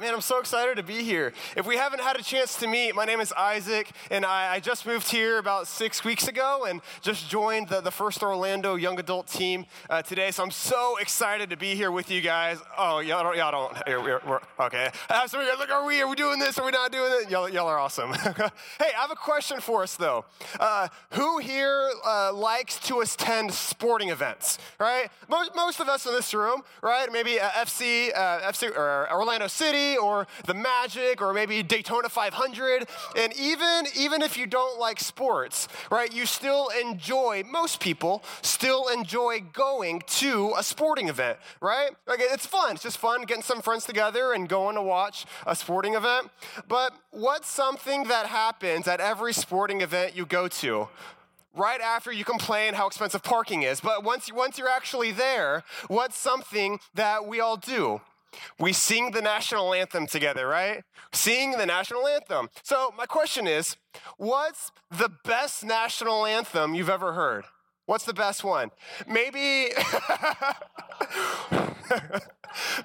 Man, I'm so excited to be here. If we haven't had a chance to meet, my name is Isaac, and I, I just moved here about six weeks ago and just joined the, the First Orlando young adult team uh, today. So I'm so excited to be here with you guys. Oh, y'all don't, y'all don't, we're, we're, okay. Of like, are we, are we doing this? Are we not doing it? Y'all, y'all are awesome. hey, I have a question for us though. Uh, who here uh, likes to attend sporting events, right? Most, most of us in this room, right? Maybe uh, FC, uh, FC or Orlando City or the Magic or maybe Daytona 500. And even, even if you don't like sports, right, you still enjoy, most people still enjoy going to a sporting event, right? Like it's fun. It's just fun getting some friends together and going to watch a sporting event. But what's something that happens at every sporting event you go to? right after you complain how expensive parking is. But once, once you're actually there, what's something that we all do? We sing the national anthem together, right? Sing the national anthem. So, my question is what's the best national anthem you've ever heard? What's the best one? Maybe,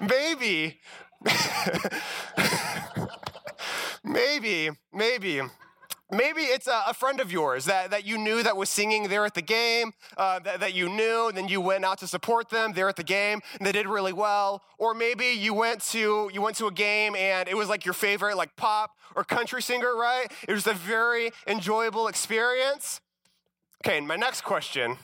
maybe, maybe, maybe Maybe it's a, a, friend of yours that, that you knew that was singing there at the game, uh, that, that you knew, and then you went out to support them there at the game, and they did really well. Or maybe you went to you went to a game and it was like your favorite like pop or country singer, right? It was a very enjoyable experience. Okay, my next question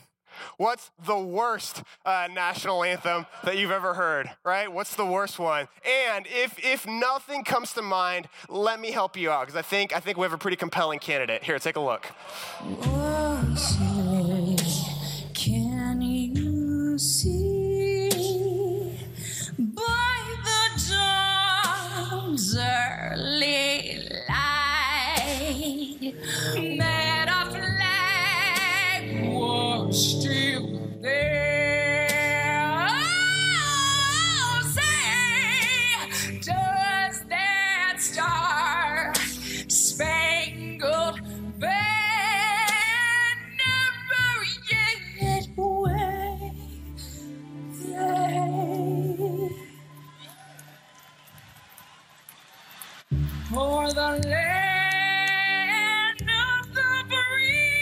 What's the worst uh, national anthem that you've ever heard, right? What's the worst one? And if, if nothing comes to mind, let me help you out because I think, I think we have a pretty compelling candidate. Here, take a look. early light the land of the free.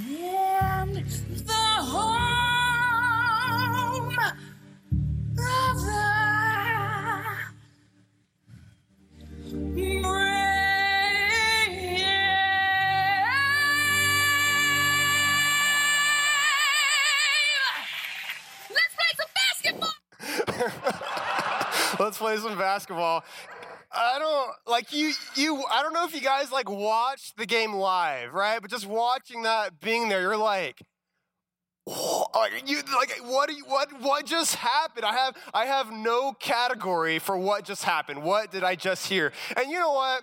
And the Let's basketball. I don't like you. You. I don't know if you guys like watch the game live, right? But just watching that, being there, you're like, like you like what do you, what what just happened i have i have no category for what just happened what did i just hear and you know what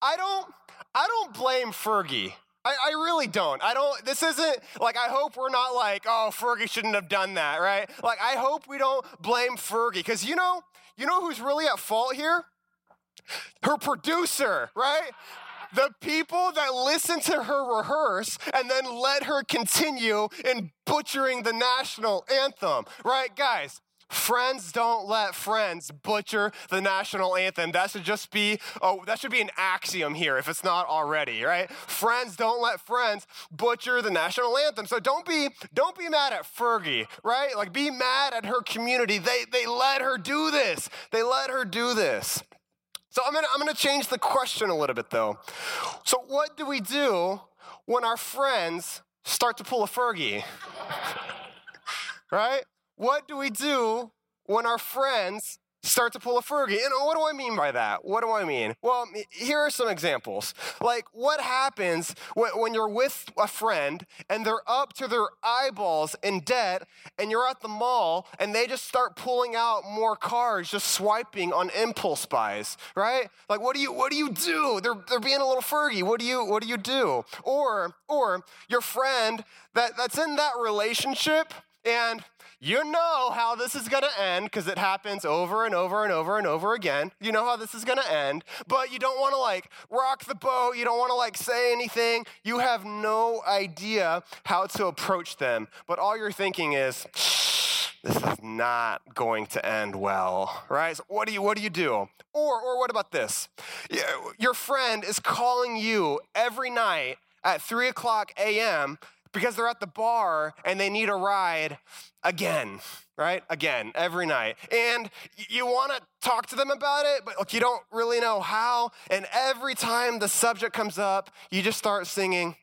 i don't i don't blame fergie I, I, really don't. I don't, this isn't like, I hope we're not like, oh, Fergie shouldn't have done that, right? Like, I hope we don't blame Fergie. Because you know, you know who's really at fault here? Her producer, right? The people that listened to her rehearse and then let her continue in butchering the national anthem, right? Guys, Friends don't let friends butcher the national anthem. That should just be, oh, that should be an axiom here if it's not already, right? Friends don't let friends butcher the national anthem. So don't be, don't be mad at Fergie, right? Like be mad at her community. They, they let her do this. They let her do this. So I'm gonna, I'm gonna change the question a little bit though. So what do we do when our friends start to pull a Fergie? right? What do we do when our friends start to pull a Fergie? And what do I mean by that? What do I mean? Well, here are some examples. Like, what happens when you're with a friend and they're up to their eyeballs in debt and you're at the mall and they just start pulling out more cards, just swiping on impulse buys, right? Like, what do you what do you do? They're they're being a little Fergie. What do you what do you do? Or or your friend that, that's in that relationship and You know how this is going to end because it happens over and over and over and over again. You know how this is going to end, but you don't want to like rock the boat. You don't want to like say anything. You have no idea how to approach them, but all you're thinking is, this is not going to end well, right? So what do you what do you do? Or or what about this? Your friend is calling you every night at three o'clock a.m. because they're at the bar and they need a ride again, right? Again, every night. And you want to talk to them about it, but like you don't really know how. And every time the subject comes up, you just start singing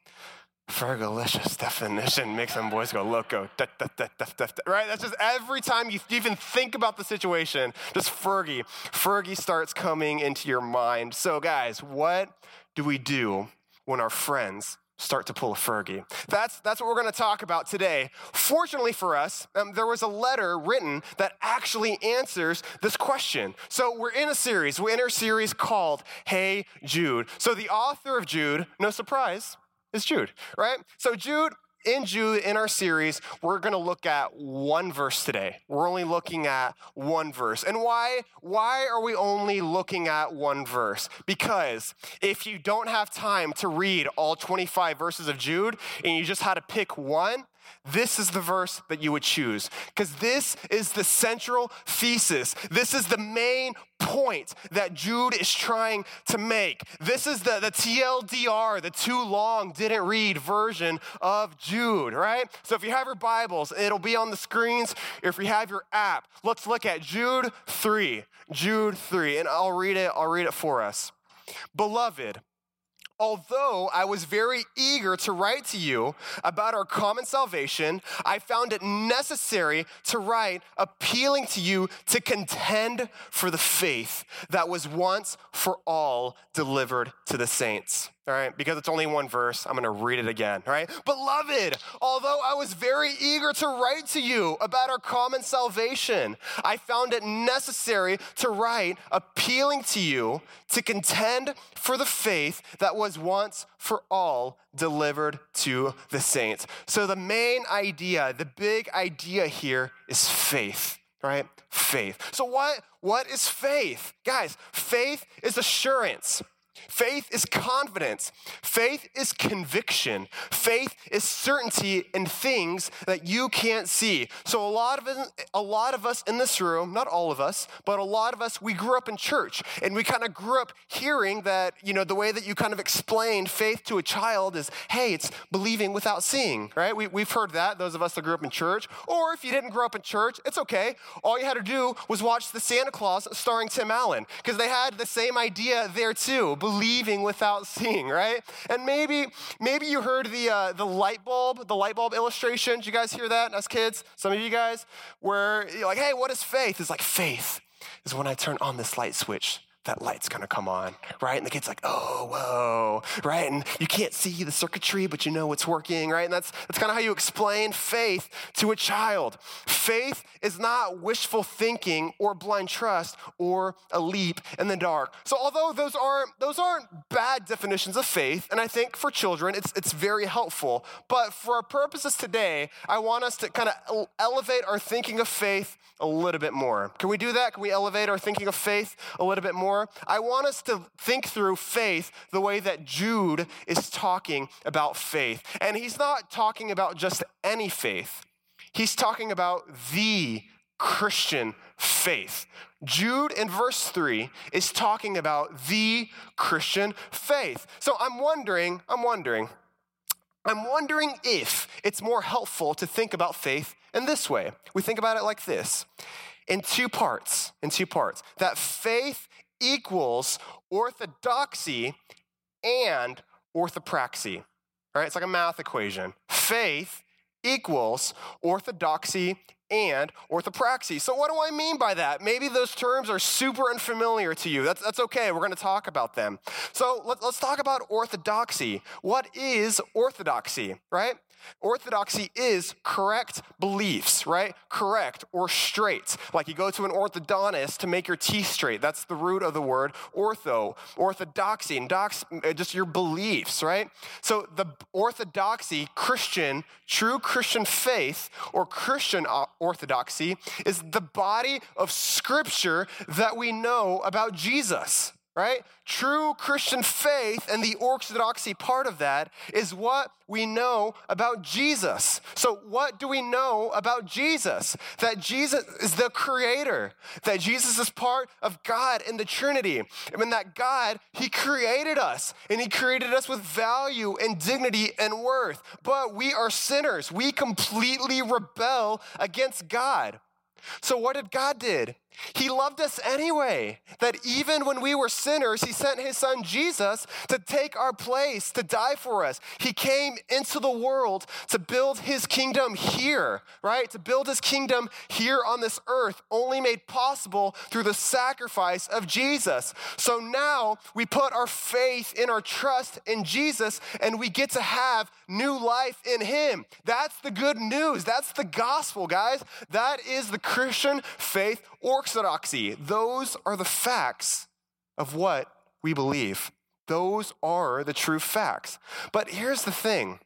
Fergalicious definition makes some boys go loco. Da, da, da, right? That's just every time you even think about the situation, just Fergie. Fergie starts coming into your mind. So, guys, what do we do when our friends start to pull a Fergie? That's, that's what we're going to talk about today. Fortunately for us, um, there was a letter written that actually answers this question. So, we're in a series. We're in a series called Hey Jude. So, the author of Jude, no surprise, is Jude, right? So, Jude, in Jude, in our series, we're going to look at one verse today. We're only looking at one verse. And why? Why are we only looking at one verse? Because if you don't have time to read all 25 verses of Jude and you just had to pick one, this is the verse that you would choose because this is the central thesis. This is the main point that Jude is trying to make. This is the, the TLDR, the too long didn't read version of Jude, right? So if you have your Bibles, it'll be on the screens. If you have your app, let's look at Jude 3. Jude 3, and I'll read it, I'll read it for us. Beloved, Although I was very eager to write to you about our common salvation, I found it necessary to write appealing to you to contend for the faith that was once for all delivered to the saints all right? Because it's only one verse, I'm gonna read it again, all right? Beloved, although I was very eager to write to you about our common salvation, I found it necessary to write appealing to you to contend for the faith that was once for all delivered to the saints. So the main idea, the big idea here is faith right? Faith. So what what is faith? Guys, faith is assurance. Faith is confidence. Faith is conviction. Faith is certainty in things that you can't see. So a lot of us, a lot of us in this room, not all of us, but a lot of us, we grew up in church and we kind of grew up hearing that, you know, the way that you kind of explained faith to a child is, hey, it's believing without seeing, right? We, we've heard that, those of us that grew up in church. Or if you didn't grow up in church, it's okay. All you had to do was watch the Santa Claus starring Tim Allen because they had the same idea there too believing without seeing, right? And maybe maybe you heard the uh, the light bulb, the light bulb illustration. Did you guys hear that as kids? Some of you guys, where you're like, hey, what is faith? It's like faith is when I turn on this light switch that light's gonna come on, right? And the kid's like, oh, whoa, right? And you can't see the circuitry, but you know it's working, right? And that's, that's kind of how you explain faith to a child. Faith is not wishful thinking or blind trust or a leap in the dark. So although those aren't, those aren't bad definitions of faith, and I think for children it's, it's very helpful, but for our purposes today, I want us to kind of elevate our thinking of faith a little bit more. Can we do that? Can we elevate our thinking of faith a little bit more? More, I want us to think through faith the way that Jude is talking about faith. And he's not talking about just any faith, he's talking about the Christian faith. Jude in verse 3 is talking about the Christian faith. So I'm wondering, I'm wondering, I'm wondering if it's more helpful to think about faith in this way. We think about it like this in two parts, in two parts. That faith equals orthodoxy and orthopraxy. All right, it's like a math equation. Faith equals orthodoxy and orthopraxy. So, what do I mean by that? Maybe those terms are super unfamiliar to you. That's, that's okay. We're going to talk about them. So, let, let's talk about orthodoxy. What is orthodoxy, right? Orthodoxy is correct beliefs, right? Correct or straight. Like you go to an orthodontist to make your teeth straight. That's the root of the word ortho. Orthodoxy, and dox, uh, just your beliefs, right? So the orthodoxy, Christian, true Christian faith or Christian uh, orthodoxy is the body of scripture that we know about Jesus right? True Christian faith and the orthodoxy part of that is what we know about Jesus. So, what do we know about Jesus? That Jesus is the creator, that Jesus is part of God in the Trinity. Mean, that God, He created us and He created us with value and dignity and worth. But we are sinners, we completely rebel against God. So, what did God did? He loved us anyway. That even when we were sinners, He sent His Son Jesus to take our place, to die for us. He came into the world to build His kingdom here, right? To build His kingdom here on this earth, only made possible through the sacrifice of Jesus. So now we put our faith in our trust in Jesus and we get to have new life in Him. That's the good news. That's the gospel, guys. That is the Christian faith orthodoxy. Those are the facts of what we believe. Those are the true facts. But here's the thing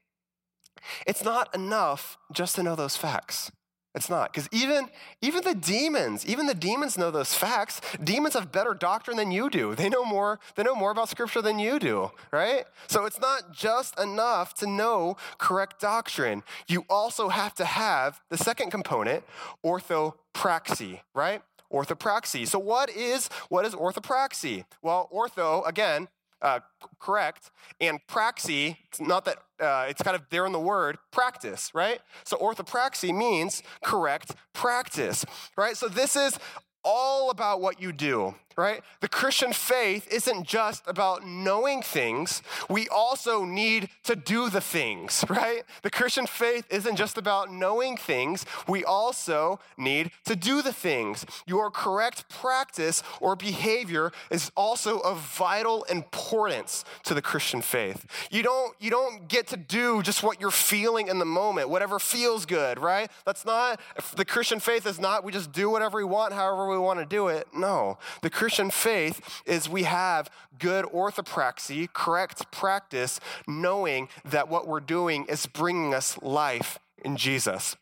it's not enough just to know those facts. It's not. Because even, even the demons, even the demons know those facts. Demons have better doctrine than you do. They know more, they know more about scripture than you do, right? So it's not just enough to know correct doctrine. You also have to have the second component, orthopraxy, right? Orthopraxy. So what is what is orthopraxy? Well, ortho again, uh, correct, and praxy, it's not that, uh, it's kind of there in the word, practice, right? So orthopraxy means correct practice, right? So this is all about what you do right? The Christian faith isn't just about knowing things, we also need to do the things, right? The Christian faith isn't just about knowing things, we also need to do the things. Your correct practice or behavior is also of vital importance to the Christian faith. You don't you don't get to do just what you're feeling in the moment, whatever feels good, right? That's not the Christian faith is not we just do whatever we want however we want to do it. No. The Christian faith is we have good orthopraxy, correct practice, knowing that what we're doing is bringing us life in Jesus,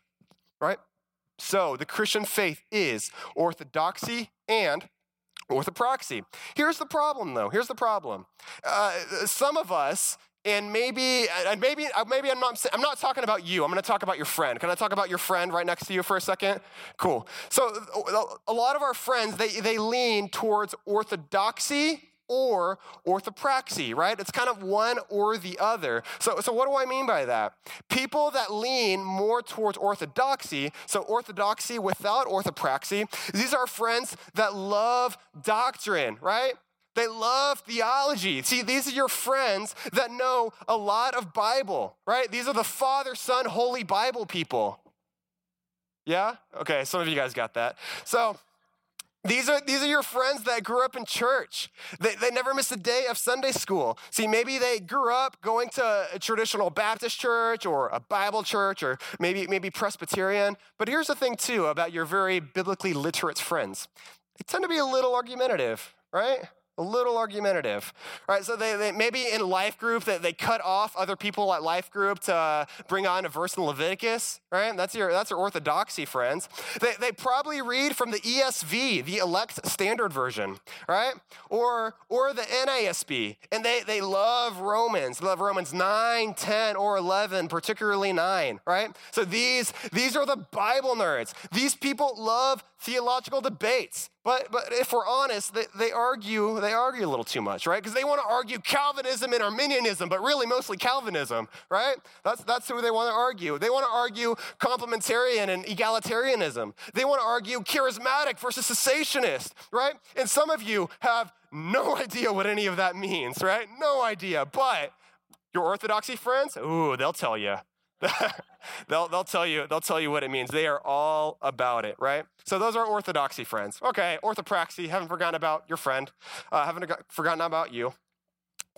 right? So the Christian faith is orthodoxy and orthopraxy. Here's the problem, though. Here's the problem. Uh, some of us and maybe and maybe uh, maybe I'm not I'm not talking about you. I'm going to talk about your friend. Can I talk about your friend right next to you for a second? Cool. So a lot of our friends they they lean towards orthodoxy or orthopraxy, right? It's kind of one or the other. So, so what do I mean by that? People that lean more towards orthodoxy, so orthodoxy without orthopraxy, these are friends that love doctrine, right? They love theology. See, these are your friends that know a lot of Bible, right? These are the Father, Son, Holy Bible people. Yeah? Okay, some of you guys got that. So, these are, these are your friends that grew up in church. They, they never missed a day of Sunday school. See, maybe they grew up going to a traditional Baptist church or a Bible church or maybe, maybe Presbyterian. But here's the thing, too, about your very biblically literate friends they tend to be a little argumentative, right? A little argumentative right? So they, they maybe in life group that they cut off other people at life group to bring on a verse in leviticus right? That's your that's your orthodoxy friends. They, they probably read from the esv the elect standard version right? Or or the nasb and they they love romans they love romans 9 10 or 11 particularly 9 right? So these these are the bible nerds. These people love theological debates. But, but if we're honest, they, they argue, they argue a little too much, right? Because they want to argue Calvinism and Arminianism, but really mostly Calvinism, right? That's, that's who they want to argue. They want to argue complementarian and egalitarianism. They want to argue charismatic versus cessationist, right? And some of you have no idea what any of that means, right? No idea. But your orthodoxy friends, ooh, they'll tell you. they'll, they'll, tell you, they'll tell you what it means. They are all about it, right? So those are orthodoxy friends. Okay, orthopraxy, haven't forgotten about your friend, uh, haven't forgotten about you.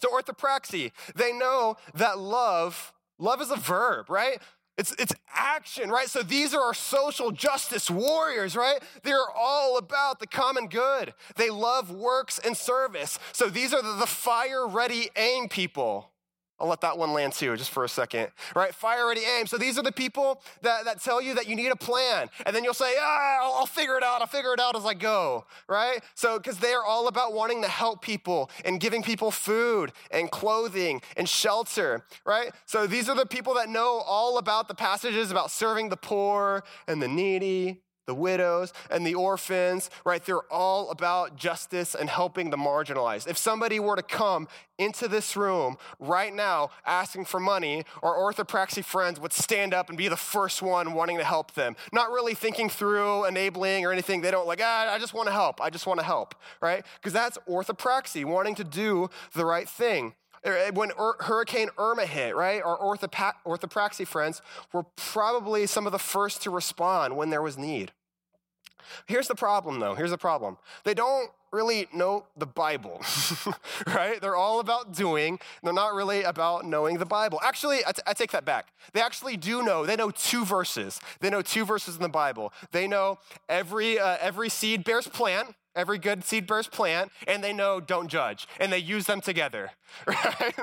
So orthopraxy, they know that love Love is a verb, right? It's, it's action, right? So these are our social justice warriors, right? They're all about the common good. They love works and service. So these are the, the fire ready aim people. I'll let that one land too, just for a second. Right? Fire ready aim. So these are the people that, that tell you that you need a plan. And then you'll say, ah, I'll, I'll figure it out. I'll figure it out as I go. Right? So, because they are all about wanting to help people and giving people food and clothing and shelter. Right? So these are the people that know all about the passages about serving the poor and the needy the widows and the orphans, right? They're all about justice and helping the marginalized. If somebody were to come into this room right now asking for money, our orthopraxy friends would stand up and be the first one wanting to help them, not really thinking through enabling or anything. They don't like, ah, I just want to help. I just want to help, right? Because that's orthopraxy, wanting to do the right thing when Hurricane Irma hit, right, our orthopraxy friends were probably some of the first to respond when there was need. Here's the problem, though. Here's the problem. They don't really know the Bible, right? They're all about doing. They're not really about knowing the Bible. Actually, I, t- I take that back. They actually do know. They know two verses. They know two verses in the Bible. They know every uh, every seed bears plant. Every good seed burst plant, and they know don't judge, and they use them together, right?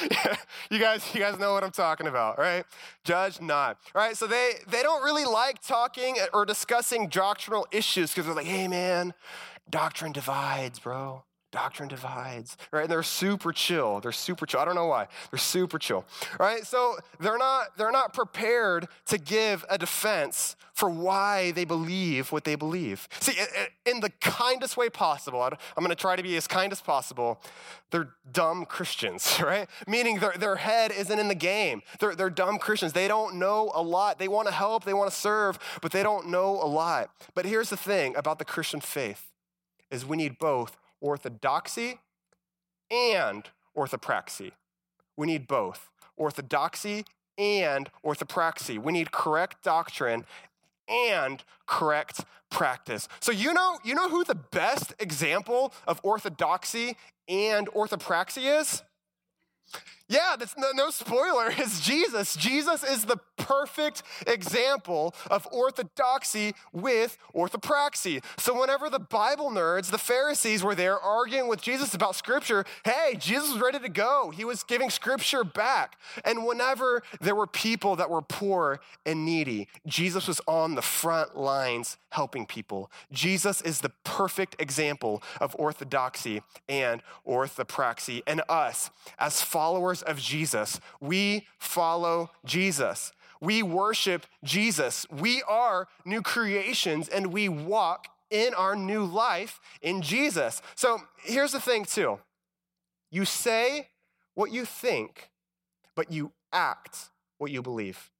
you guys, you guys know what I'm talking about, right? Judge not, right? So they they don't really like talking or discussing doctrinal issues because they're like, hey man, doctrine divides, bro. Doctrine divides, right? And they're super chill. They're super chill. I don't know why. They're super chill, right? So they're not they're not prepared to give a defense for why they believe what they believe. See, in the kindest way possible, I'm going to try to be as kind as possible. They're dumb Christians, right? Meaning their, their head isn't in the game. They're, they're dumb Christians. They don't know a lot. They want to help, they want to serve, but they don't know a lot. But here's the thing about the Christian faith is we need both orthodoxy and orthopraxy. We need both orthodoxy and orthopraxy. We need correct doctrine and correct practice. So you know, you know who the best example of orthodoxy and orthopraxy is? Yeah, that's no, no spoiler, it's Jesus. Jesus is the perfect example of orthodoxy with orthopraxy. So, whenever the Bible nerds, the Pharisees, were there arguing with Jesus about Scripture, hey, Jesus was ready to go. He was giving Scripture back. And whenever there were people that were poor and needy, Jesus was on the front lines helping people. Jesus is the perfect example of orthodoxy and orthopraxy. And us, as followers, followers of Jesus. We follow Jesus. We worship Jesus. We are new creations and we walk in our new life in Jesus. So here's the thing, too you say what you think, but you act what you believe.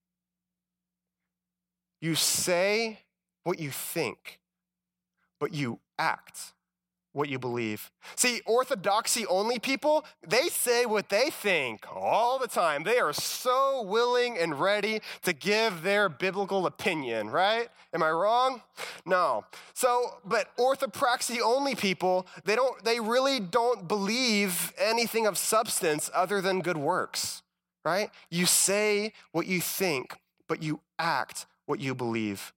You say what you think, but you act what you believe. See, orthodoxy only people, they say what they think all the time. They are so willing and ready to give their biblical opinion, right? Am I wrong? No. So, but orthopraxy only people, they don't they really don't believe anything of substance other than good works, right? You say what you think, but you act what you believe.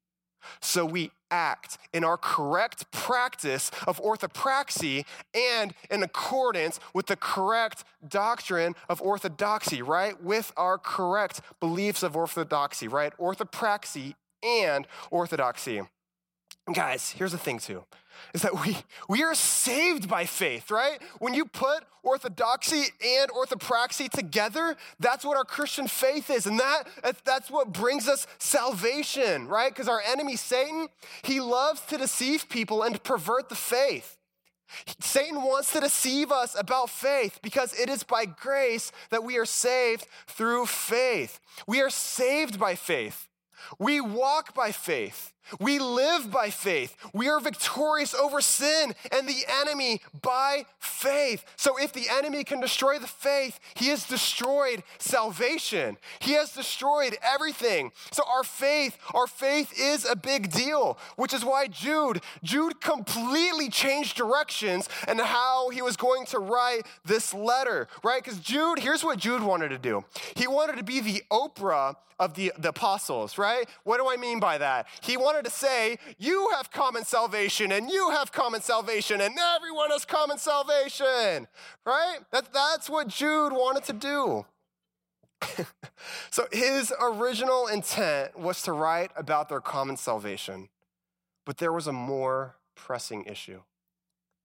So we act in our correct practice of orthopraxy and in accordance with the correct doctrine of orthodoxy, right? With our correct beliefs of orthodoxy, right? Orthopraxy and orthodoxy. Guys, here's the thing too is that we, we are saved by faith, right? When you put orthodoxy and orthopraxy together, that's what our Christian faith is. And that, that's what brings us salvation, right? Because our enemy, Satan, he loves to deceive people and pervert the faith. Satan wants to deceive us about faith because it is by grace that we are saved through faith. We are saved by faith. We walk by faith. We live by faith. We are victorious over sin and the enemy by faith. So if the enemy can destroy the faith, he has destroyed salvation. He has destroyed everything. So our faith, our faith is a big deal, which is why Jude, Jude completely changed directions and how he was going to write this letter, right? Because Jude, here's what Jude wanted to do. He wanted to be the Oprah of the, the apostles, right? What do I mean by that? He wanted to say, You have common salvation, and you have common salvation, and everyone has common salvation, right? That, that's what Jude wanted to do. so his original intent was to write about their common salvation, but there was a more pressing issue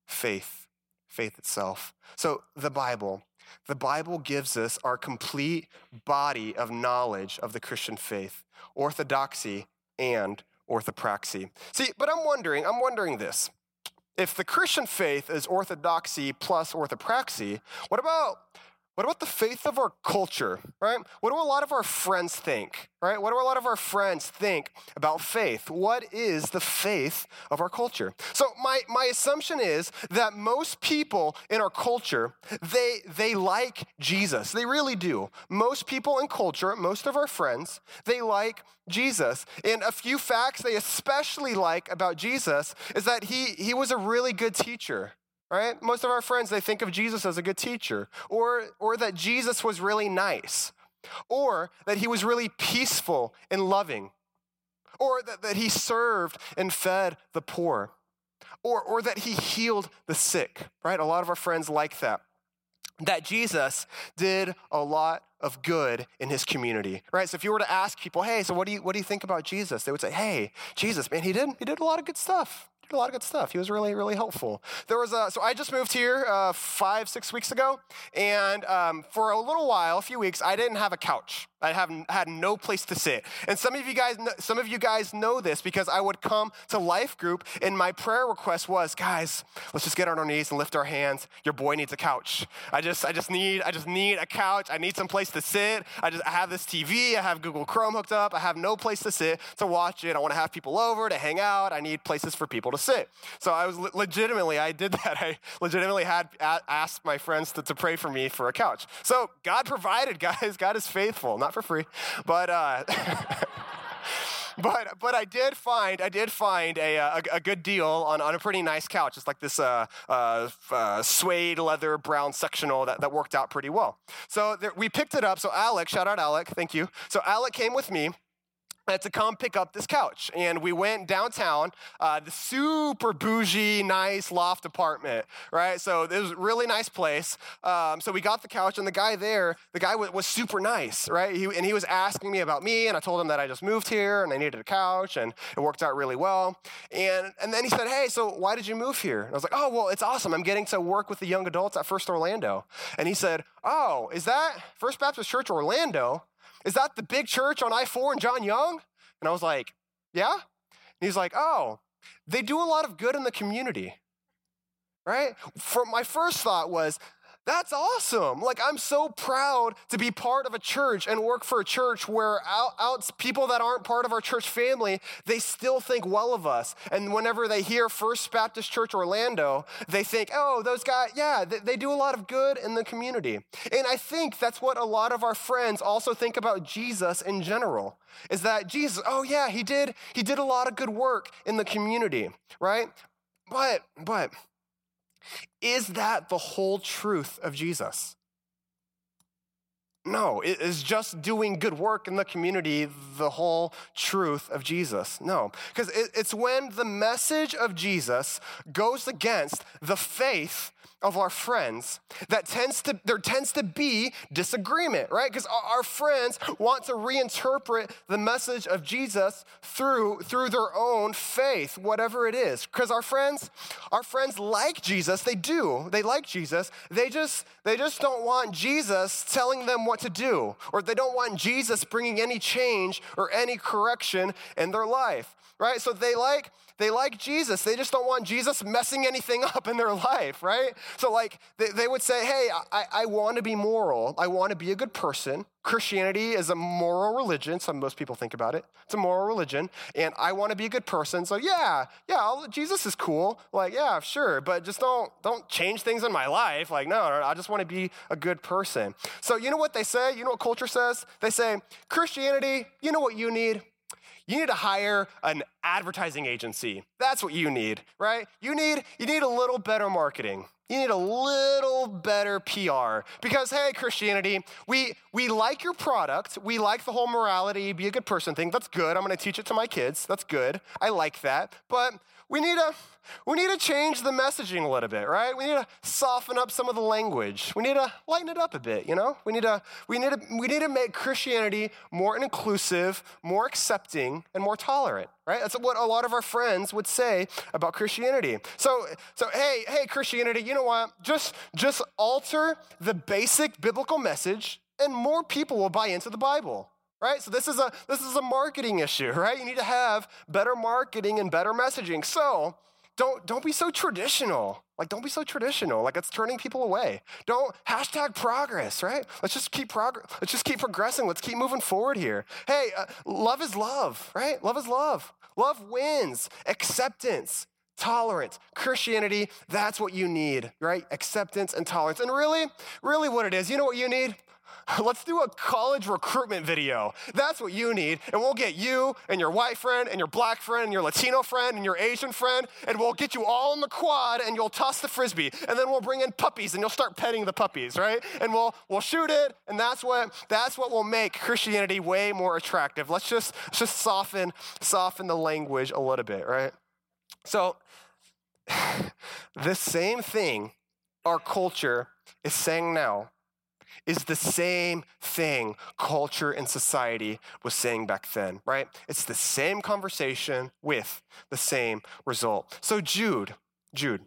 faith, faith itself. So the Bible, the Bible gives us our complete body of knowledge of the Christian faith, orthodoxy and orthopraxy. See, but I'm wondering, I'm wondering this. If the Christian faith is orthodoxy plus orthopraxy, what about what about the faith of our culture, right? What do a lot of our friends think, right? What do a lot of our friends think about faith? What is the faith of our culture? So my, my assumption is that most people in our culture, they, they like Jesus. They really do. Most people in culture, most of our friends, they like Jesus. And a few facts they especially like about Jesus is that he, he was a really good teacher right? Most of our friends, they think of Jesus as a good teacher, or, or that Jesus was really nice, or that he was really peaceful and loving, or that, that he served and fed the poor, or, or that he healed the sick, right? A lot of our friends like that. That Jesus did a lot of good in his community, right? So if you were to ask people, hey, so what do you, what do you think about Jesus? They would say, hey, Jesus, man, he did, he did a lot of good stuff a lot of good stuff. He was really, really helpful. There was a, so I just moved here uh, five, six weeks ago, and um, for a little while, a few weeks, I didn't have a couch. I have, had no place to sit. And some of you guys, some of you guys know this because I would come to life group, and my prayer request was, guys, let's just get on our knees and lift our hands. Your boy needs a couch. I just, I just need, I just need a couch. I need some place to sit. I just, I have this TV. I have Google Chrome hooked up. I have no place to sit to watch it. I want to have people over to hang out. I need places for people to sit. So I was legitimately, I did that. I legitimately had asked my friends to, to pray for me for a couch. So God provided, guys. God is faithful, not for free, but. Uh, but but I did find I did find a, a, a, good deal on, on a pretty nice couch. It's like this uh, uh, uh, suede leather brown sectional that, that worked out pretty well. So there, we picked it up. So Alec, shout out Alec, thank you. So Alec came with me to come pick up this couch. And we went downtown, uh, the super bougie, nice loft apartment, right? So it was a really nice place. Um, so we got the couch, and the guy there, the guy was, was super nice, right? He, and he was asking me about me, and I told him that I just moved here and I needed a couch, and it worked out really well. And, and then he said, Hey, so why did you move here? And I was like, Oh, well, it's awesome. I'm getting to work with the young adults at First Orlando. And he said, Oh, is that First Baptist Church Orlando? Is that the big church on I 4 and John Young? And I was like, Yeah? And he's like, Oh, they do a lot of good in the community. Right? For my first thought was, that's awesome. Like, I'm so proud to be part of a church and work for a church where out, out, people that aren't part of our church family, they still think well of us. And whenever they hear First Baptist Church Orlando, they think, oh, those guys, yeah, they, they do a lot of good in the community. And I think that's what a lot of our friends also think about Jesus in general is that Jesus, oh yeah, he did, he did a lot of good work in the community, right? But, but, is that the whole truth of Jesus? No, it is just doing good work in the community the whole truth of Jesus. No, because it's when the message of Jesus goes against the faith of our friends that tends to there tends to be disagreement right? Because our friends want to reinterpret the message of jesus through through their own faith whatever it is. Because our friends our friends like jesus. They do. They like jesus. They just they just don't want jesus telling them what to do or they don't want jesus bringing any change or any correction in their life right? So they like they like Jesus. They just don't want Jesus messing anything up in their life, right? So like they, they would say, hey, I, I want to be moral. I want to be a good person. Christianity is a moral religion. So most people think about it. It's a moral religion. And I want to be a good person. So yeah, yeah, I'll, Jesus is cool. Like, yeah, sure. But just don't don't change things in my life. Like, no, I just want to be a good person. So you know what they say? You know what culture says? They say, Christianity, you know what you need? You need to hire an advertising agency. That's what you need, right? You need, you need a little better marketing. You need a little better PR. Because, hey, Christianity, we, we like your product. We like the whole morality, be a good person thing. That's good. I'm going to teach it to my kids. That's good. I like that. But we need to we need to change the messaging a little bit, right? We need to soften up some of the language. We need to lighten it up a bit, you know? We need to we need to we need to make Christianity more inclusive, more accepting, and more tolerant, right? That's what a lot of our friends would say about Christianity. So so hey, hey Christianity, you know what? Just just alter the basic biblical message and more people will buy into the Bible right? So this is a this is a marketing issue, right? You need to have better marketing and better messaging. So don't don't be so traditional. Like don't be so traditional. Like it's turning people away. Don't hashtag progress, right? Let's just keep progress. Let's just keep progressing. Let's keep moving forward here. Hey, uh, love is love, right? Love is love. Love wins. Acceptance tolerance. Christianity, that's what you need, right? Acceptance and tolerance. And really, really what it is, you know what you need? Let's do a college recruitment video. That's what you need. And we'll get you and your white friend and your black friend and your Latino friend and your Asian friend, and we'll get you all in the quad and you'll toss the frisbee. And then we'll bring in puppies and you'll start petting the puppies, right? And we'll we'll shoot it, and that's what that's what will make Christianity way more attractive. Let's just just soften soften the language a little bit, right? So the same thing our culture is saying now is the same thing culture and society was saying back then, right? It's the same conversation with the same result. So Jude, Jude,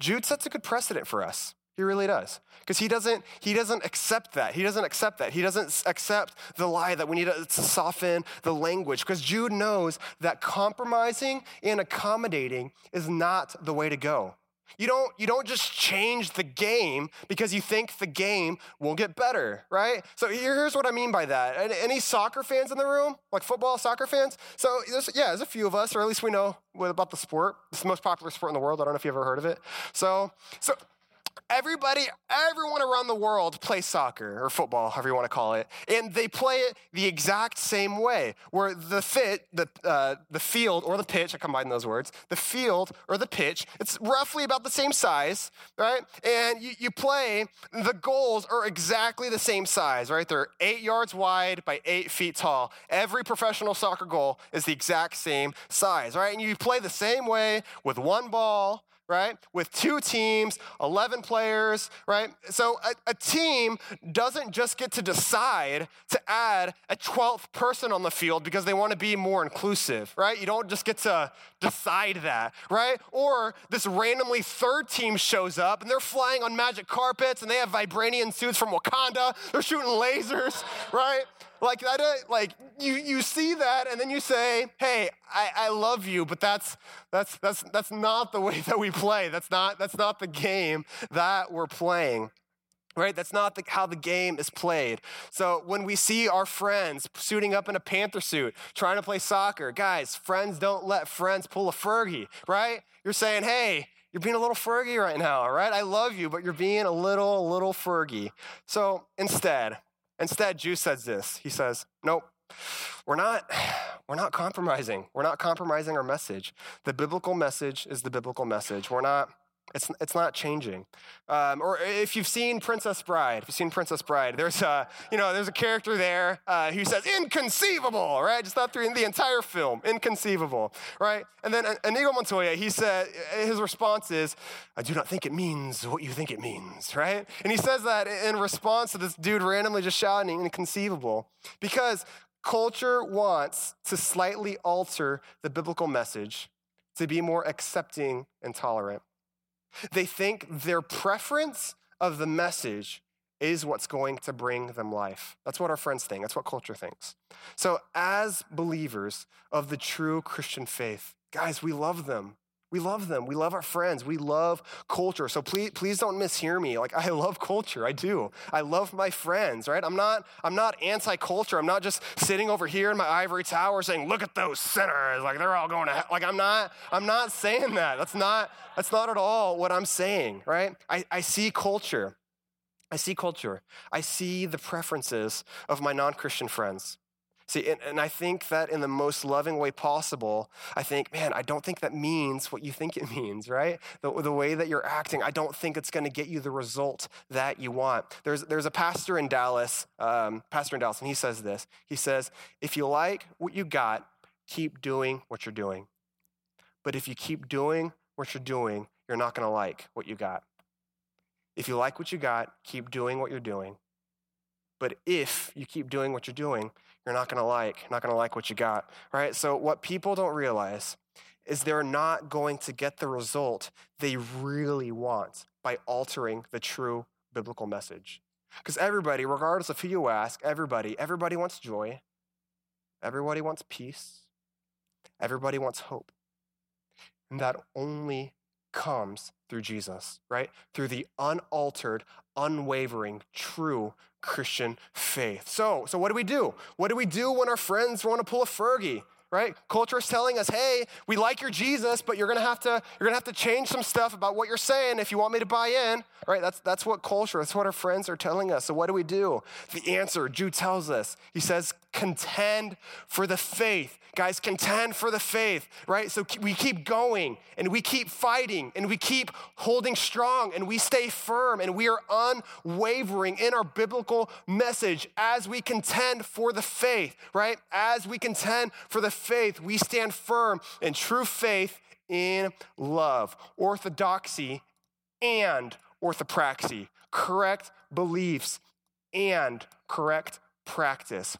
Jude sets a good precedent for us. He really does. Because he doesn't, he doesn't accept that. He doesn't accept that. He doesn't accept the lie that we need to, soften the language. Because Jude knows that compromising and accommodating is not the way to go. You don't, you don't just change the game because you think the game will get better, right? So here's what I mean by that. Any soccer fans in the room? Like football, soccer fans? So there's, yeah, there's a few of us, or at least we know about the sport. It's the most popular sport in the world. I don't know if you've ever heard of it. So, so Everybody, everyone around the world plays soccer or football, however you want to call it, and they play it the exact same way. Where the fit, the uh, the field or the pitch, I combine those words, the field or the pitch, it's roughly about the same size, right? And you, you play. The goals are exactly the same size, right? They're eight yards wide by eight feet tall. Every professional soccer goal is the exact same size, right? And you play the same way with one ball right? With two teams, 11 players, right? So a, a, team doesn't just get to decide to add a 12th person on the field because they want to be more inclusive, right? You don't just get to decide that, right? Or this randomly third team shows up and they're flying on magic carpets and they have vibranium suits from Wakanda. They're shooting lasers, right? Like that, like you, you see that, and then you say, "Hey, I, I love you," but that's that's that's that's not the way that we play. That's not that's not the game that we're playing. Right? That's not the, how the game is played. So when we see our friends suiting up in a Panther suit, trying to play soccer, guys, friends don't let friends pull a Fergie, right? You're saying, hey, you're being a little Fergie right now, all right? I love you, but you're being a little, little Fergie. So instead, Instead, Jude says this. He says, Nope, we're not, we're not compromising. We're not compromising our message. The biblical message is the biblical message. We're not it's, it's not changing. Um, or if you've seen Princess Bride, if you've seen Princess Bride, there's a, you know, there's a character there uh, who says, inconceivable, right? Just not through the entire film, inconceivable, right? And then Inigo Montoya, he said, his response is, I do not think it means what you think it means, right? And he says that in response to this dude randomly just shouting inconceivable because culture wants to slightly alter the biblical message to be more accepting and tolerant. They think their preference of the message is what's going to bring them life. That's what our friends think. That's what culture thinks. So, as believers of the true Christian faith, guys, we love them. We love them. We love our friends. We love culture. So please, please don't mishear me. Like I love culture. I do. I love my friends, right? I'm not, I'm not anti-culture. I'm not just sitting over here in my ivory tower saying, look at those sinners. Like they're all going to hell. Like I'm not, I'm not saying that. That's not, that's not at all what I'm saying, right? I, I see culture. I see culture. I see the preferences of my non-Christian friends. See, and, and, I think that in the most loving way possible, I think, man, I don't think that means what you think it means, right? The, the way that you're acting, I don't think it's going to get you the result that you want. There's, there's a pastor in Dallas, um, pastor in Dallas, and he says this. He says, if you like what you got, keep doing what you're doing. But if you keep doing what you're doing, you're not going to like what you got. If you like what you got, keep doing what you're doing. But if you keep doing what you're doing, you're not going to like, not going to like what you got, right? So what people don't realize is they're not going to get the result they really want by altering the true biblical message. Because everybody, regardless of who you ask, everybody, everybody wants joy. Everybody wants peace. Everybody wants hope. And that only comes through Jesus, right? Through the unaltered, unwavering, true Christian faith. So, so what do we do? What do we do when our friends want to pull a Fergie? Right? Culture is telling us, hey, we like your Jesus, but you're gonna have to, you're gonna have to change some stuff about what you're saying if you want me to buy in. Right? That's that's what culture, that's what our friends are telling us. So what do we do? The answer, Jude tells us, he says, contend for the faith. Guys, contend for the faith, right? So we keep going and we keep fighting and we keep holding strong and we stay firm and we are unwavering in our biblical message as we contend for the faith, right? As we contend for the faith, we stand firm in true faith in love, orthodoxy and orthopraxy, correct beliefs and correct practice.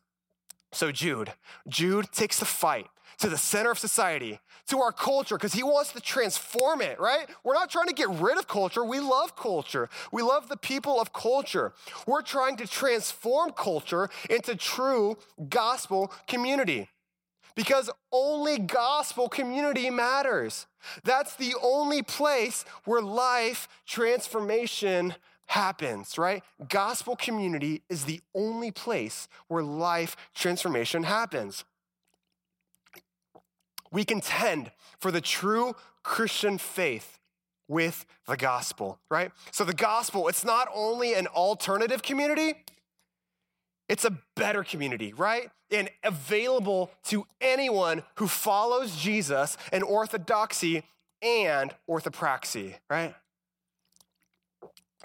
So, Jude, Jude takes the fight to the center of society, to our culture, because he wants to transform it, right? We're not trying to get rid of culture. We love culture. We love the people of culture. We're trying to transform culture into true gospel community because only gospel community matters. That's the only place where life transformation happens, right? Gospel community is the only place where life transformation happens. We contend for the true Christian faith with the gospel, right? So the gospel, it's not only an alternative community, it's a better community, right? And available to anyone who follows Jesus and orthodoxy and orthopraxy, right?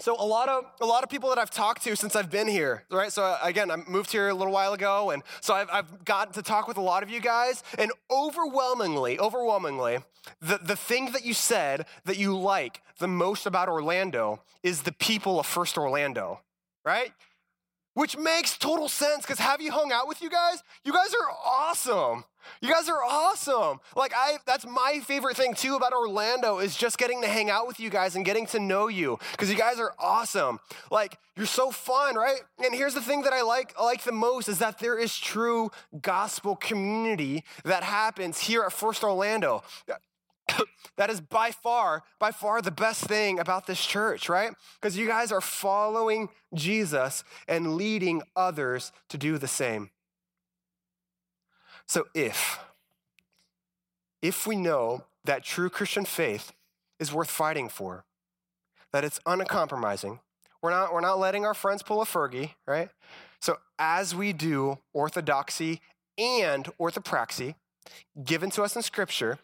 So a lot of a lot of people that I've talked to since I've been here, right? So uh, again, I moved here a little while ago, and so I've, I've gotten to talk with a lot of you guys, and overwhelmingly, overwhelmingly, the, the thing that you said that you like the most about Orlando is the people of First Orlando, right? Which makes total sense because have you hung out with you guys? You guys are awesome. You guys are awesome. Like I that's my favorite thing too about Orlando is just getting to hang out with you guys and getting to know you because you guys are awesome. Like you're so fun, right? And here's the thing that I like like the most is that there is true gospel community that happens here at First Orlando. that is by far, by far the best thing about this church, right? Because you guys are following Jesus and leading others to do the same. So if, if we know that true Christian faith is worth fighting for, that it's uncompromising, we're not, we're not letting our friends pull a Fergie, right? So as we do orthodoxy and orthopraxy given to us in Scripture,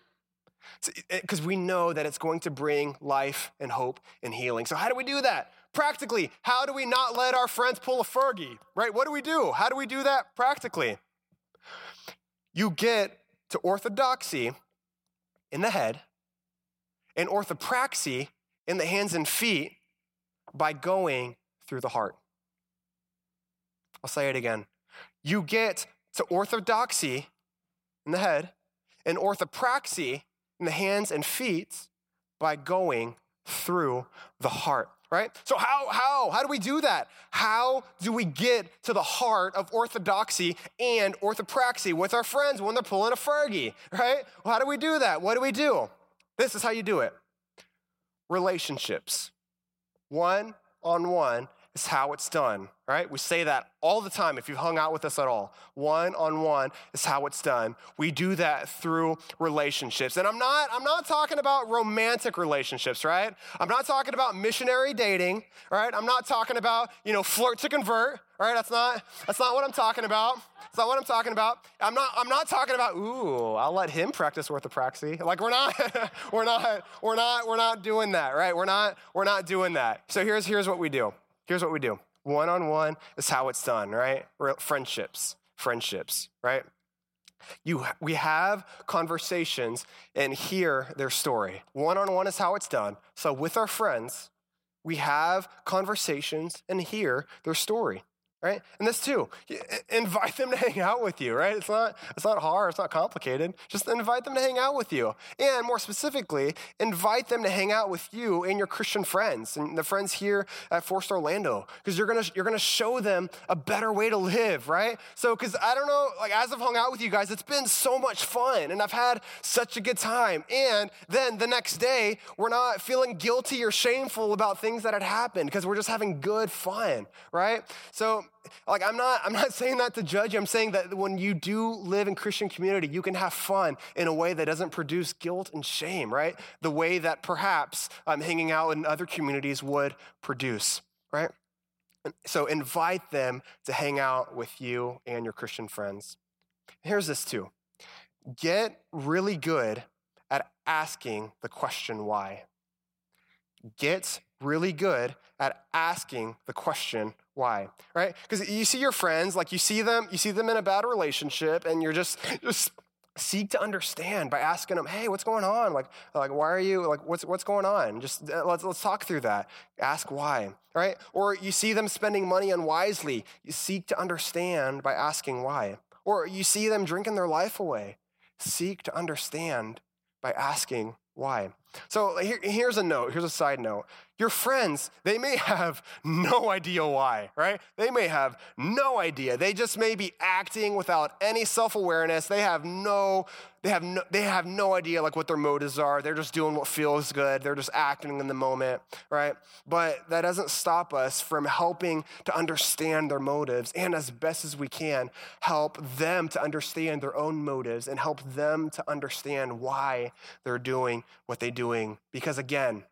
because we know that it's going to bring life and hope and healing. So, how do we do that? Practically, how do we not let our friends pull a Fergie, right? What do we do? How do we do that practically? You get to orthodoxy in the head and orthopraxy in the hands and feet by going through the heart. I'll say it again. You get to orthodoxy in the head and orthopraxy in the hands and feet by going through the heart. right? So how how how do we do that? How do we get to the heart of orthodoxy and orthopraxy with our friends when they're pulling a Fergie, right? Well, how do we do that? What do we do? This is how you do it. Relationships. One on one is how it's done, right? We say that all the time if you've hung out with us at all. One on one is how it's done. We do that through relationships. And I'm not I'm not talking about romantic relationships, right? I'm not talking about missionary dating, right? I'm not talking about, you know, flirt to convert, right? That's not that's not what I'm talking about. That's not what I'm talking about. I'm not I'm not talking about, ooh, I'll let him practice orthopraxy. Like we're not we're not we're not we're not doing that, right? We're not we're not doing that. So here's here's what we do. Here's what we do one on one is how it's done, right? Friendships, friendships, right? You, we have conversations and hear their story. One on one is how it's done. So, with our friends, we have conversations and hear their story right? And this too, invite them to hang out with you, right? It's not, it's not hard, it's not complicated. Just invite them to hang out with you. And more specifically, invite them to hang out with you and your Christian friends and the friends here at First Orlando, because you're gonna, you're gonna show them a better way to live, right? So, because I don't know, like as I've hung out with you guys, it's been so much fun and I've had such a good time. And then the next day, we're not feeling guilty or shameful about things that had happened because we're just having good fun, right? So, like I'm not I'm not saying that to judge you. I'm saying that when you do live in Christian community, you can have fun in a way that doesn't produce guilt and shame, right? The way that perhaps um, hanging out in other communities would produce, right? So invite them to hang out with you and your Christian friends. Here's this too. Get really good at asking the question why. Get really good at asking the question why? Right? Because you see your friends like you see them you see them in a bad relationship and you're just just seek to understand by asking them hey what's going on? Like like why are you like what's what's going on? Just uh, let's let's talk through that. Ask why. Right? Or you see them spending money unwisely you seek to understand by asking why. Or you see them drinking their life away. Seek to understand by asking why. So here, here's a note here's a side note your friends, they may have no idea why, right? They may have no idea. They just may be acting without any self-awareness. They have no they have no, they have no idea like what their motives are. They're just doing what feels good. They're just acting in the moment, right? But that doesn't stop us from helping to understand their motives and as best as we can help them to understand their own motives and help them to understand why they're doing what they're doing because again,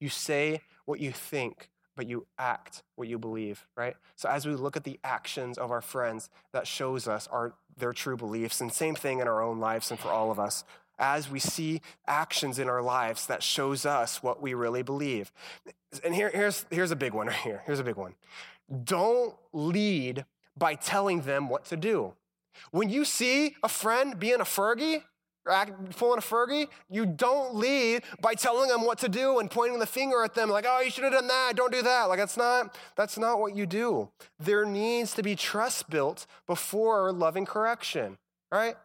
you say what you think, but you act what you believe, right? So as we look at the actions of our friends, that shows us our, their true beliefs. And same thing in our own lives and for all of us. As we see actions in our lives, that shows us what we really believe. And here, here's, here's a big one right here. Here's a big one. Don't lead by telling them what to do. When you see a friend being a Fergie, pulling a Fergie, you don't lead by telling them what to do and pointing the finger at them like, oh, you should have done that, don't do that. Like that's not, that's not what you do. There needs to be trust built before loving correction, right?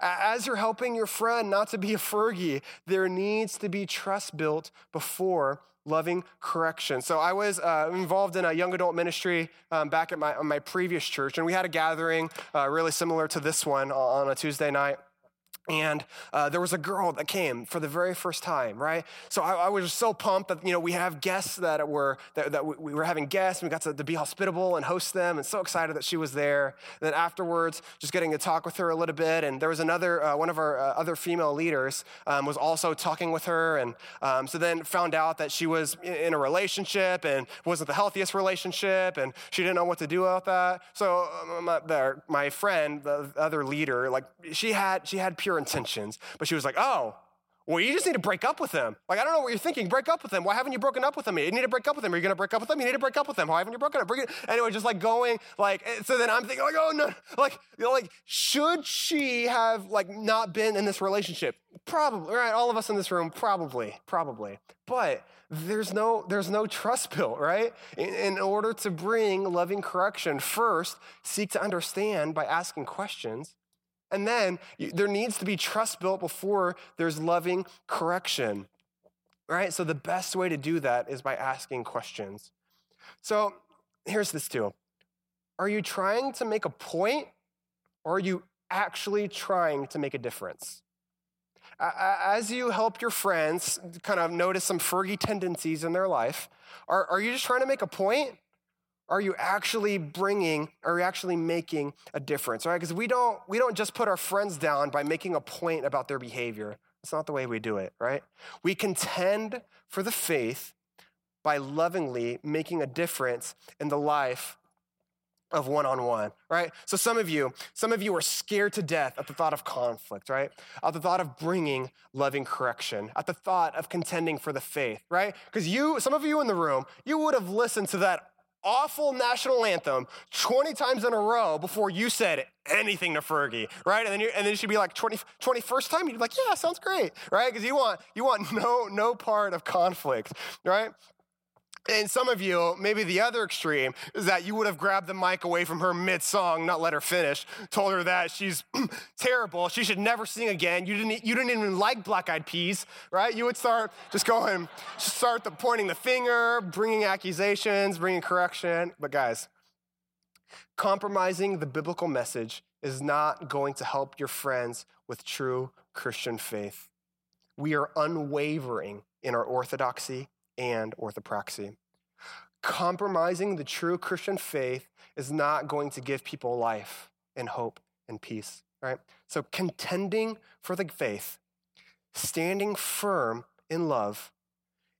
As you're helping your friend not to be a Fergie, there needs to be trust built before loving correction. So I was uh, involved in a young adult ministry um, back at my, my previous church, and we had a gathering uh, really similar to this one on a Tuesday night. And uh, there was a girl that came for the very first time, right? So I, I, was so pumped that you know we have guests that were that, that we were having guests. And we got to, to, be hospitable and host them, and so excited that she was there. And then afterwards, just getting to talk with her a little bit. And there was another uh, one of our uh, other female leaders um, was also talking with her, and um, so then found out that she was in a relationship and wasn't the healthiest relationship, and she didn't know what to do about that. So um, my, my friend, the other leader, like she had she had pure intentions, but she was like, oh, well, you just need to break up with him. Like, I don't know what you're thinking. Break up with him. Why haven't you broken up with him? You need to break up with him. Are you going to break up with him? You need to break up with him. Why haven't you broken up? Break it. Anyway, just like going, like, eh, so then I'm thinking, like, oh no, like, you know, like, should she have like not been in this relationship? Probably, right? All of us in this room, probably, probably. But there's no, there's no trust built, right? In, in order to bring loving correction, first seek to understand by asking questions and then there needs to be trust built before there's loving correction. right? So the best way to do that is by asking questions. So here's this too Are you trying to make a point or are you actually trying to make a difference? As you help your friends kind of notice some Fergie tendencies in their life, are, are you just trying to make a point? Are you actually bringing, are you actually making a difference, right? Because we don't, we don't just put our friends down by making a point about their behavior. That's not the way we do it, right? We contend for the faith by lovingly making a difference in the life of one-on-one right so some of you some of you are scared to death at the thought of conflict right at the thought of bringing loving correction at the thought of contending for the faith right because you some of you in the room you would have listened to that awful national anthem 20 times in a row before you said anything to Fergie, right? And then you, and then she'd be like 20, 21st time, you'd be like, yeah, sounds great, right? Because you want you want no no part of conflict, right? And some of you, maybe the other extreme, is that you would have grabbed the mic away from her mid song, not let her finish, told her that she's terrible, she should never sing again. You didn't, you didn't even like Black Eyed Peas, right? You would start just going, start the pointing the finger, bringing accusations, bringing correction. But guys, compromising the biblical message is not going to help your friends with true Christian faith. We are unwavering in our orthodoxy and orthopraxy. Compromising the true Christian faith is not going to give people life and hope and peace, right? So contending for the faith, standing firm in love,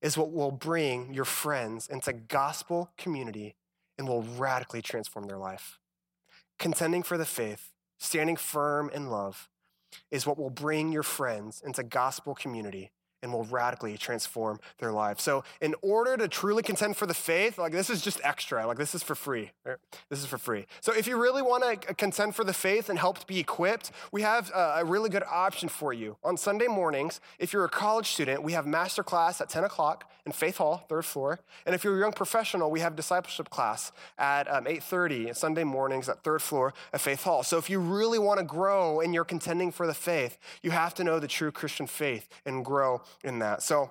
is what will bring your friends into gospel community and will radically transform their life. Contending for the faith, standing firm in love, is what will bring your friends into gospel community and will radically transform their lives. So, in order to truly contend for the faith, like this is just extra, like this is for free. Right? This is for free. So, if you really want to contend for the faith and help to be equipped, we have a really good option for you. On Sunday mornings, if you're a college student, we have master class at 10 o'clock in Faith Hall, third floor. And if you're a young professional, we have discipleship class at um, 8:30 Sunday mornings at third floor at Faith Hall. So, if you really want to grow and you're contending for the faith, you have to know the true Christian faith and grow in that. So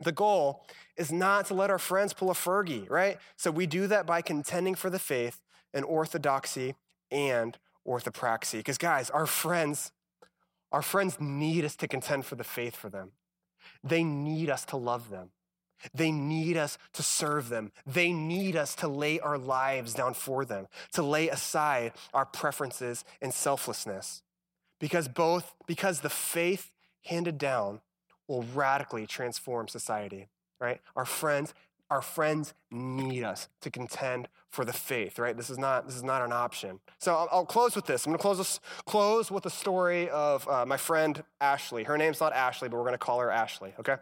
the goal is not to let our friends pull a Fergie, right? So we do that by contending for the faith and orthodoxy and orthopraxy. Because guys, our friends, our friends need us to contend for the faith for them. They need us to love them. They need us to serve them. They need us to lay our lives down for them, to lay aside our preferences and selflessness. Because both, because the faith handed down will radically transform society, right? Our friends, our friends need us to contend for the faith, right? This is not, this is not an option. So I'll, I'll close with this. I'm going to close, this, close with a story of uh, my friend Ashley. Her name's not Ashley, but we're going to call her Ashley, okay?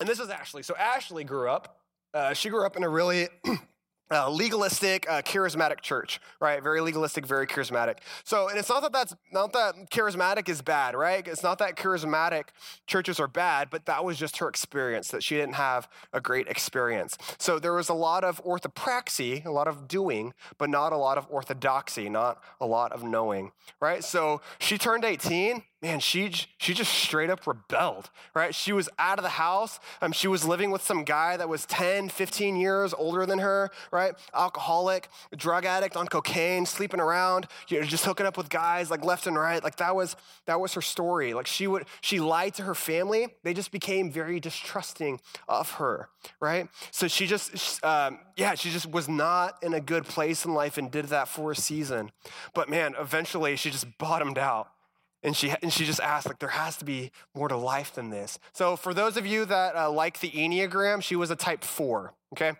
And this is Ashley. So Ashley grew up, uh, she grew up in a really uh, legalistic, uh, charismatic church, right? Very legalistic, very charismatic. So, and it's not that that's not that charismatic is bad, right? It's not that charismatic churches are bad, but that was just her experience that she didn't have a great experience. So there was a lot of orthopraxy, a lot of doing, but not a lot of orthodoxy, not a lot of knowing, right? So she turned 18 man, she, she just straight up rebelled, right? She was out of the house. Um, she was living with some guy that was 10, 15 years older than her, right? Alcoholic, drug addict on cocaine, sleeping around, you know, just hooking up with guys like left and right. Like that was, that was her story. Like she would, she lied to her family. They just became very distrusting of her, right? So she just, um, yeah, she just was not in a good place in life and did that for a season. But man, eventually she just bottomed out and she, and she just asked, like, there has to be more to life than this. So, for those of you that uh, like the Enneagram, she was a type four, okay?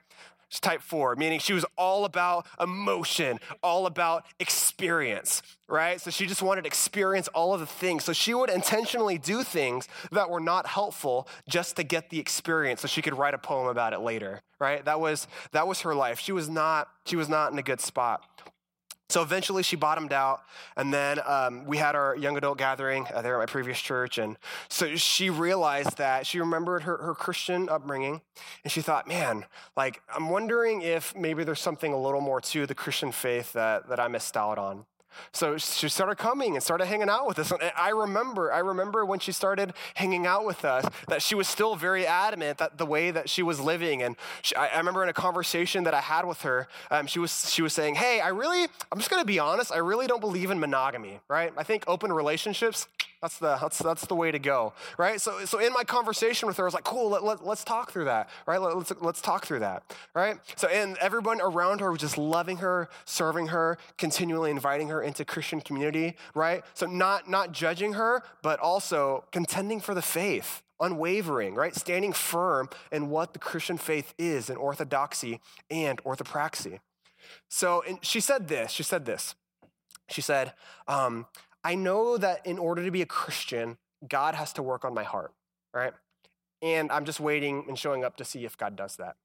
She's type four, meaning she was all about emotion, all about experience, right? So she just wanted to experience all of the things. So she would intentionally do things that were not helpful just to get the experience so she could write a poem about it later, right? That was, that was her life. She was not, she was not in a good spot. So eventually she bottomed out, and then um, we had our young adult gathering uh, there at my previous church. And so she realized that she remembered her, her Christian upbringing, and she thought, man, like, I'm wondering if maybe there's something a little more to the Christian faith that, that I missed out on. So she started coming and started hanging out with us. And I remember, I remember when she started hanging out with us that she was still very adamant that the way that she was living. And she, I, remember in a conversation that I had with her, um, she was she was saying, "Hey, I really, I'm just going to be honest. I really don't believe in monogamy, right? I think open relationships." That's the, that's, that's the way to go, right? So, so in my conversation with her, I was like, cool, let, let, let's talk through that, right? Let, let's, let's talk through that, right? So, and everyone around her was just loving her, serving her, continually inviting her into Christian community, right? So not, not judging her, but also contending for the faith, unwavering, right? Standing firm in what the Christian faith is in orthodoxy and orthopraxy. So and she said this, she said this. She said, um, I know that in order to be a Christian, God has to work on my heart, right? And I'm just waiting and showing up to see if God does that.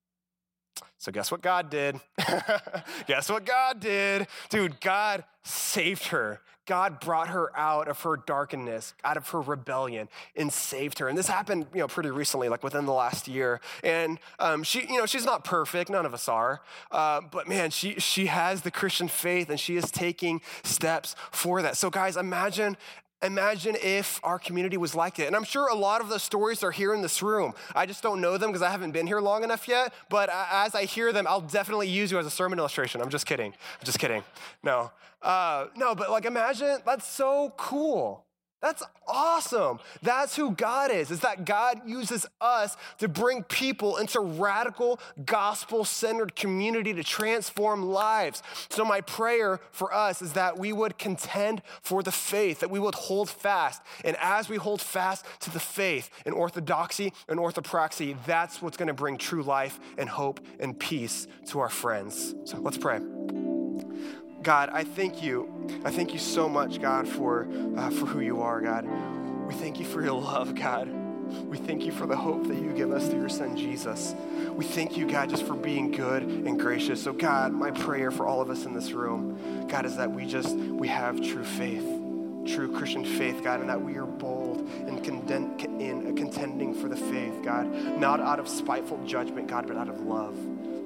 So, guess what God did? guess what God did? Dude, God saved her. God brought her out of her darkness, out of her rebellion, and saved her. And this happened, you know, pretty recently, like within the last year. And um, she, you know, she's not perfect. None of us are. Uh, but man, she she has the Christian faith, and she is taking steps for that. So, guys, imagine Imagine if our community was like it. And I'm sure a lot of the stories are here in this room. I just don't know them because I haven't been here long enough yet. But as I hear them, I'll definitely use you as a sermon illustration. I'm just kidding. I'm just kidding. No. Uh, no, but like imagine that's so cool. That's awesome. That's who God is, is that God uses us to bring people into radical gospel centered community to transform lives. So, my prayer for us is that we would contend for the faith, that we would hold fast. And as we hold fast to the faith in orthodoxy and orthopraxy, that's what's going to bring true life and hope and peace to our friends. So, let's pray. God, I thank you. I thank you so much, God, for, uh, for who you are, God. We thank you for your love, God. We thank you for the hope that you give us through your son, Jesus. We thank you, God, just for being good and gracious. So, God, my prayer for all of us in this room, God, is that we just, we have true faith, true Christian faith, God, and that we are bold and in, in contending for the faith, God, not out of spiteful judgment, God, but out of love.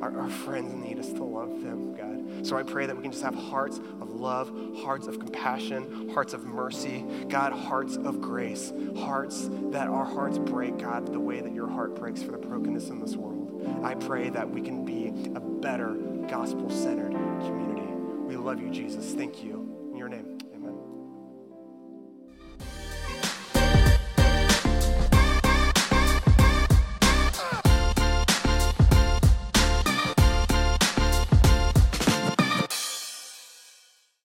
Our, our friends need us to love them, God. So I pray that we can just have hearts of love, hearts of compassion, hearts of mercy, God, hearts of grace, hearts that our hearts break, God, the way that your heart breaks for the brokenness in this world. I pray that we can be a better gospel centered community. We love you, Jesus. Thank you.